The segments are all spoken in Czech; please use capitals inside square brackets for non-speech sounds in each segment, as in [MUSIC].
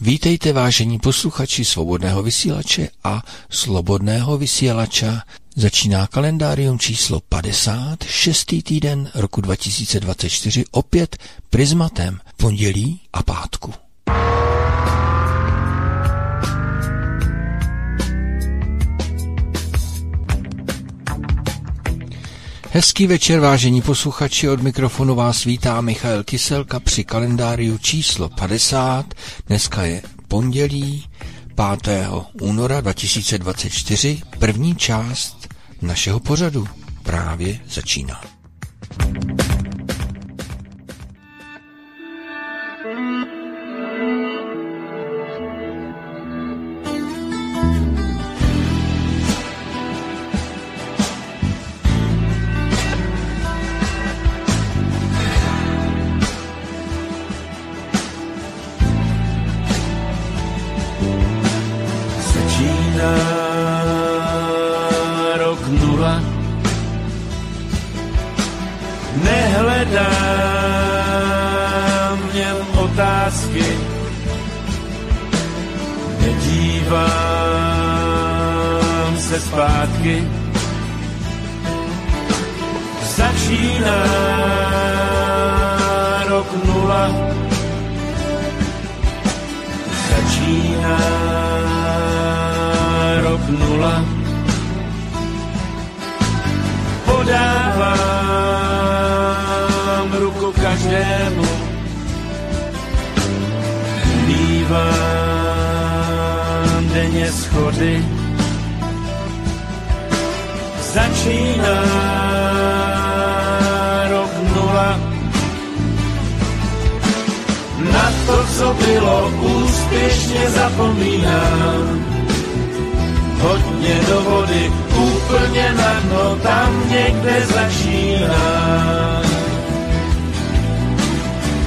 Vítejte vážení posluchači svobodného vysílače a slobodného vysílača. Začíná kalendárium číslo 50, šestý týden roku 2024, opět prismatem pondělí a pátku. Hezký večer, vážení posluchači, od mikrofonu vás vítá Michal Kyselka při kalendáriu číslo 50. Dneska je pondělí 5. února 2024. První část našeho pořadu právě začíná. mě schody. Začíná rok nula. Na to, co bylo, úspěšně zapomínám. Hodně do vody, úplně na dno, tam někde začíná.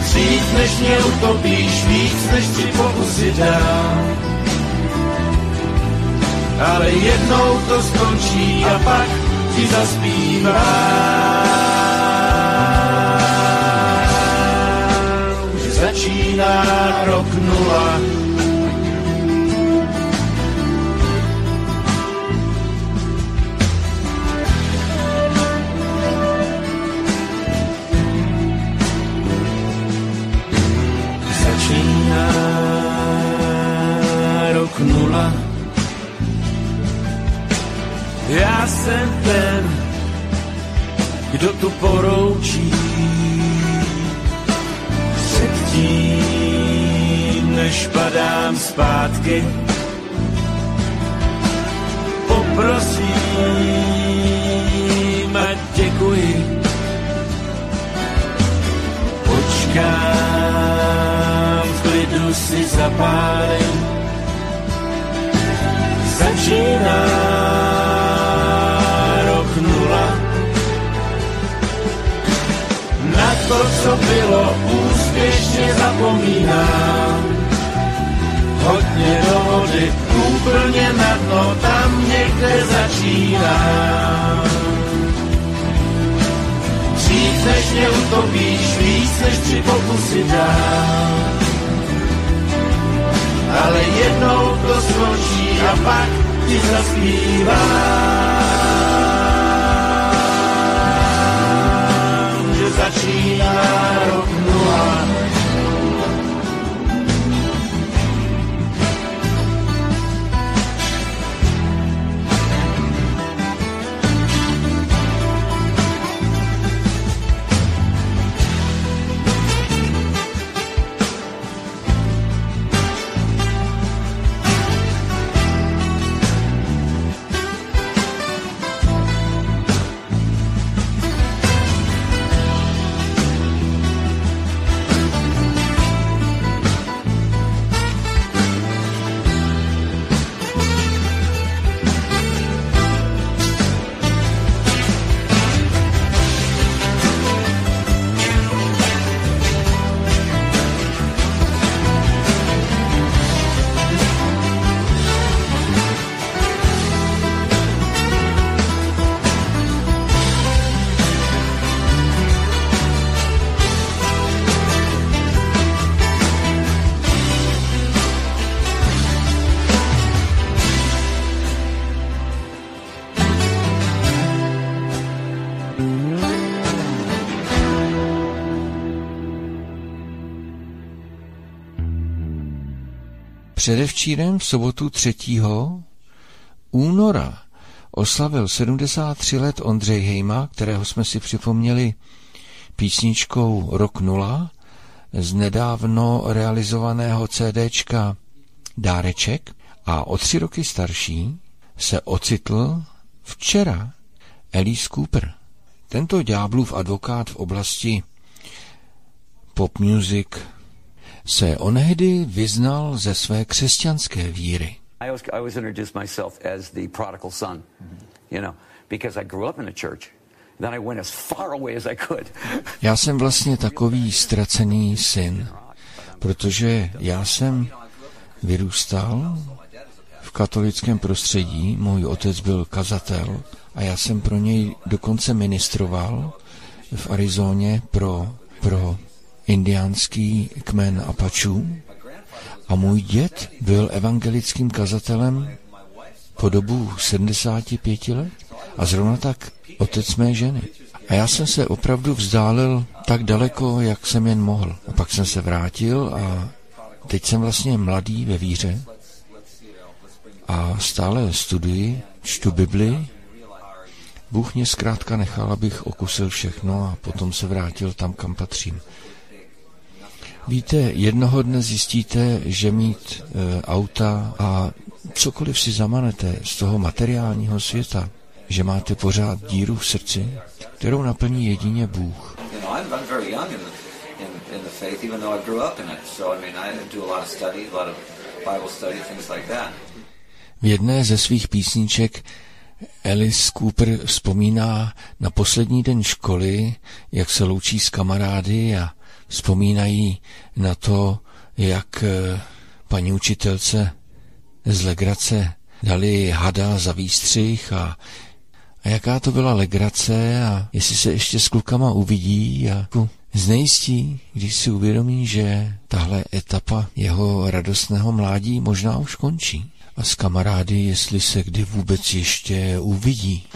dřív než mě utopíš, víc než ti pokusy dám ale jednou to skončí a pak ti zaspívá. Už začíná rok nula. Začíná rok nula. Já jsem ten, kdo tu poroučí předtím, než padám zpátky. Poprosím a děkuji. Počkám, v klidu si zapálím. Začínám úspěšně zapomínám. Hodně do vody, úplně na dno, tam někde začínám. Dřív než mě utopíš, víc než tři pokusy dám. Ale jednou to skončí a pak ti zaspívám. začíná rok nula. Předevčírem v sobotu 3. února oslavil 73 let Ondřej Hejma, kterého jsme si připomněli písničkou Rok nula z nedávno realizovaného CDčka Dáreček a o tři roky starší se ocitl včera Alice Cooper. Tento ďáblův advokát v oblasti pop music se onehdy vyznal ze své křesťanské víry. Could. [LAUGHS] Já jsem vlastně takový ztracený syn, protože já jsem vyrůstal v katolickém prostředí, můj otec byl kazatel a já jsem pro něj dokonce ministroval v Arizóně pro, pro indiánský kmen Apačů a můj děd byl evangelickým kazatelem po dobu 75 let a zrovna tak otec mé ženy. A já jsem se opravdu vzdálil tak daleko, jak jsem jen mohl. A pak jsem se vrátil a teď jsem vlastně mladý ve víře a stále studuji, čtu Bibli. Bůh mě zkrátka nechal, abych okusil všechno a potom se vrátil tam, kam patřím. Víte, jednoho dne zjistíte, že mít e, auta a cokoliv si zamanete z toho materiálního světa, že máte pořád díru v srdci, kterou naplní jedině Bůh. V jedné ze svých písniček Alice Cooper vzpomíná na poslední den školy, jak se loučí s kamarády a vzpomínají na to, jak eh, paní učitelce z legrace dali hada za výstřih a, a jaká to byla legrace a jestli se ještě s klukama uvidí a znejistí, když si uvědomí, že tahle etapa jeho radostného mládí možná už končí. A s kamarády, jestli se kdy vůbec ještě uvidí.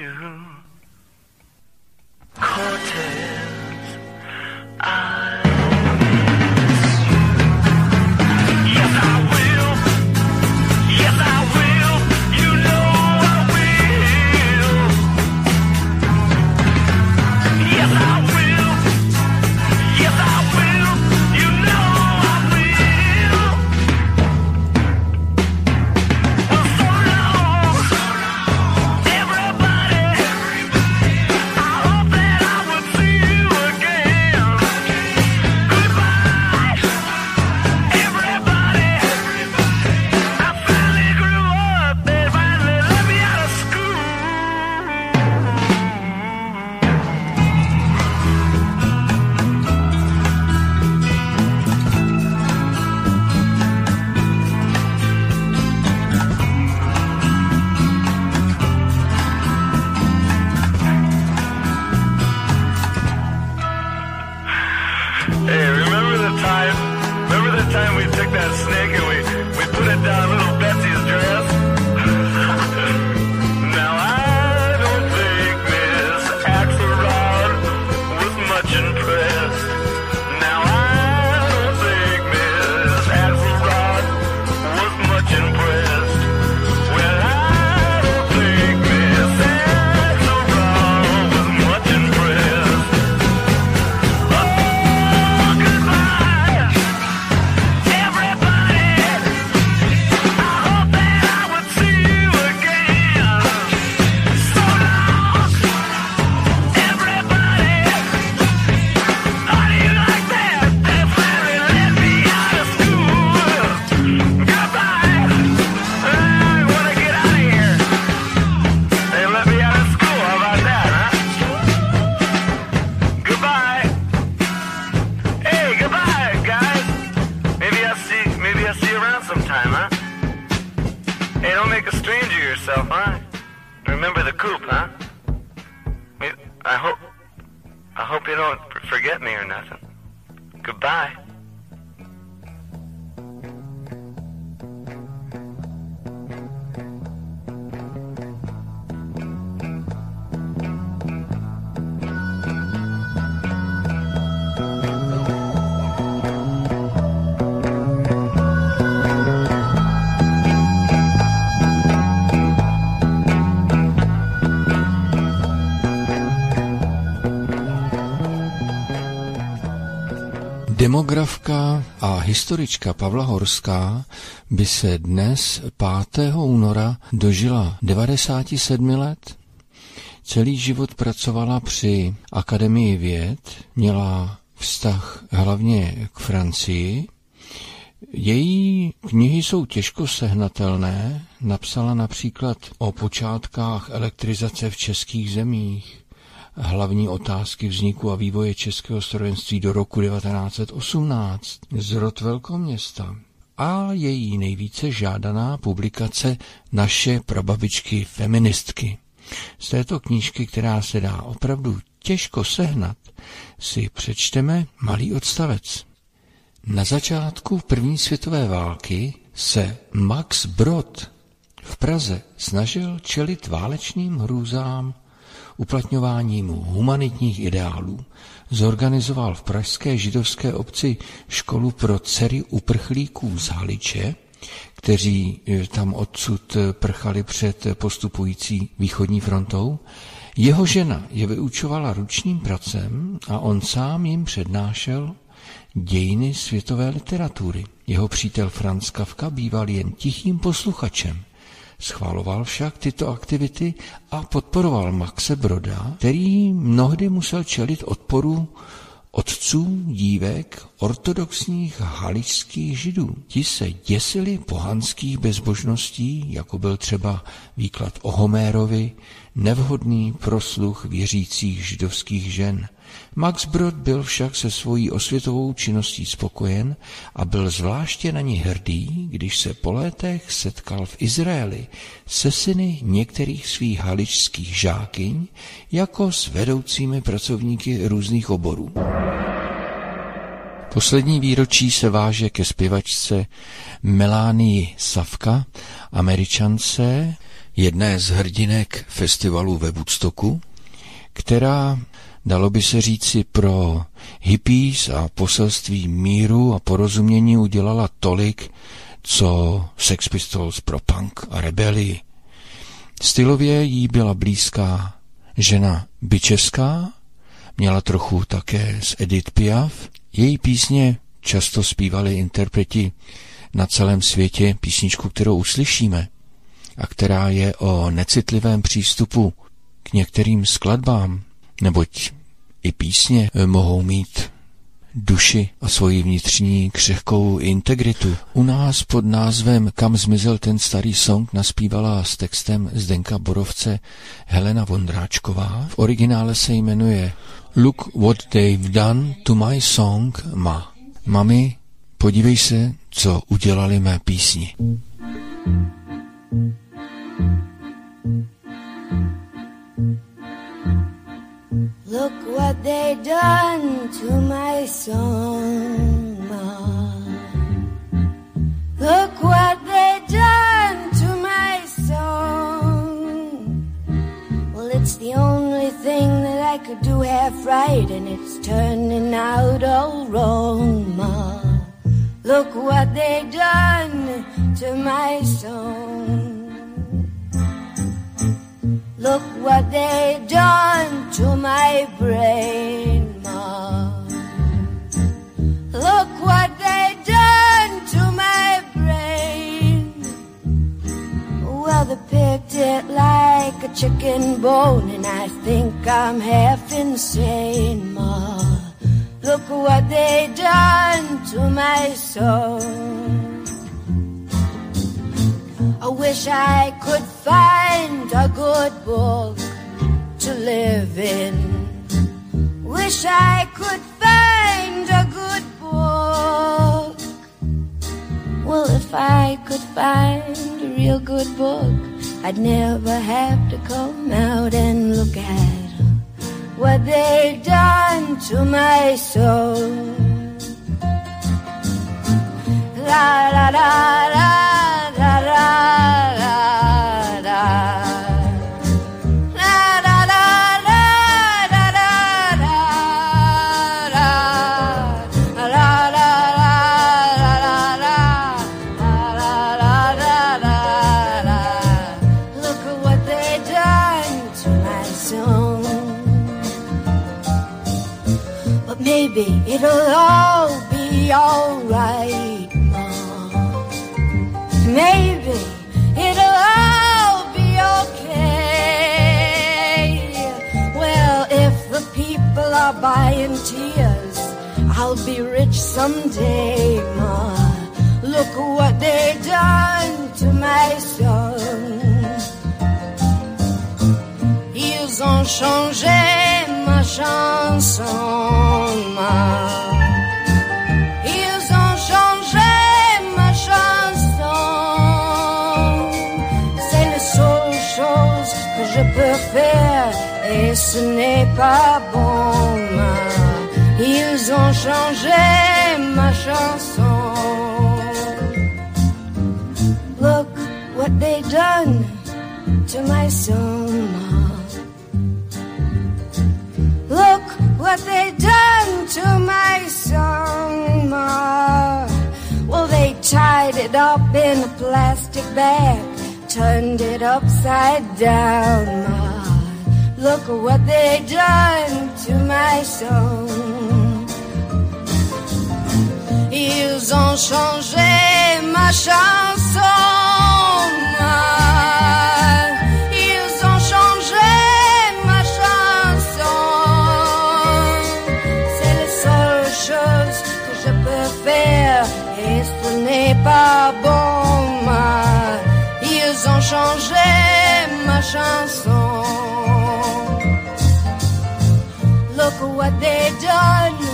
you. Cortez. coop, huh? I hope, I hope you don't forget me or nothing. Goodbye. Demografka a historička Pavla Horská by se dnes 5. února dožila 97 let. Celý život pracovala při Akademii věd, měla vztah hlavně k Francii. Její knihy jsou těžko sehnatelné, napsala například o počátkách elektrizace v českých zemích, hlavní otázky vzniku a vývoje českého strojenství do roku 1918 z rod velkoměsta a její nejvíce žádaná publikace Naše prababičky feministky. Z této knížky, která se dá opravdu těžko sehnat, si přečteme malý odstavec. Na začátku první světové války se Max Brod v Praze snažil čelit válečným hrůzám uplatňováním humanitních ideálů zorganizoval v pražské židovské obci školu pro dcery uprchlíků z Haliče, kteří eh, tam odsud prchali před postupující východní frontou. Jeho žena je vyučovala ručním pracem a on sám jim přednášel dějiny světové literatury. Jeho přítel Franz Kafka býval jen tichým posluchačem. Schvaloval však tyto aktivity a podporoval Maxe Broda, který mnohdy musel čelit odporu otců dívek ortodoxních haličských židů. Ti se děsili pohanských bezbožností, jako byl třeba výklad o Homérovi, nevhodný prosluch věřících židovských žen – Max Brod byl však se svojí osvětovou činností spokojen a byl zvláště na ní hrdý, když se po létech setkal v Izraeli se syny některých svých haličských žákyň jako s vedoucími pracovníky různých oborů. Poslední výročí se váže ke zpěvačce Melanii Savka, američance, jedné z hrdinek festivalu ve Woodstocku, která dalo by se říci pro hippies a poselství míru a porozumění udělala tolik, co Sex Pistols pro punk a rebelii. Stylově jí byla blízká žena byčeská, měla trochu také z Edith Piaf. Její písně často zpívali interpreti na celém světě písničku, kterou uslyšíme a která je o necitlivém přístupu k některým skladbám, neboť i písně mohou mít duši a svoji vnitřní křehkou integritu. U nás pod názvem Kam zmizel ten starý song naspívala s textem Zdenka Borovce Helena Vondráčková. V originále se jmenuje Look what they've done to my song, ma. Mami, podívej se, co udělali mé písni. Look what they done to my song, Ma. Look what they done to my song. Well, it's the only thing that I could do half right, and it's turning out all wrong, Ma. Look what they done to my song brain, Mom. Look what they done to my brain. Well, they picked it like a chicken bone, and I think I'm half insane, Ma. Look what they done to my soul. I wish I could find a good book to live in. Wish I could find a good book. Well, if I could find a real good book, I'd never have to come out and look at what they've done to my soul. La la la la Maybe it'll all be alright, Mom. Maybe it'll all be okay. Well, if the people are buying tears, I'll be rich someday, Ma. Look what they done to my son. Ils ont changé chanson. Ils ont changé ma chanson. C'est la seule chose que je peux faire et ce n'est pas bon. Ils ont changé ma chanson. Look what they done to my soul, what they done to my song, Ma. Well, they tied it up in a plastic bag, turned it upside down, Ma. Look what they done to my song. Ils ont changé ma chanson, chanson. Look what they done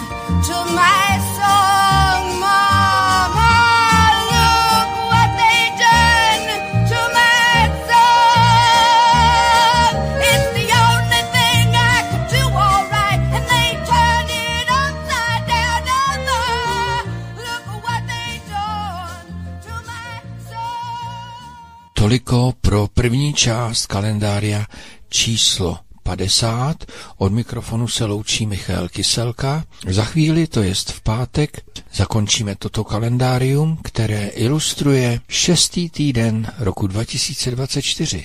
Toliko pro první část kalendária číslo 50. Od mikrofonu se loučí Michal Kyselka. Za chvíli, to jest v pátek, zakončíme toto kalendárium, které ilustruje šestý týden roku 2024.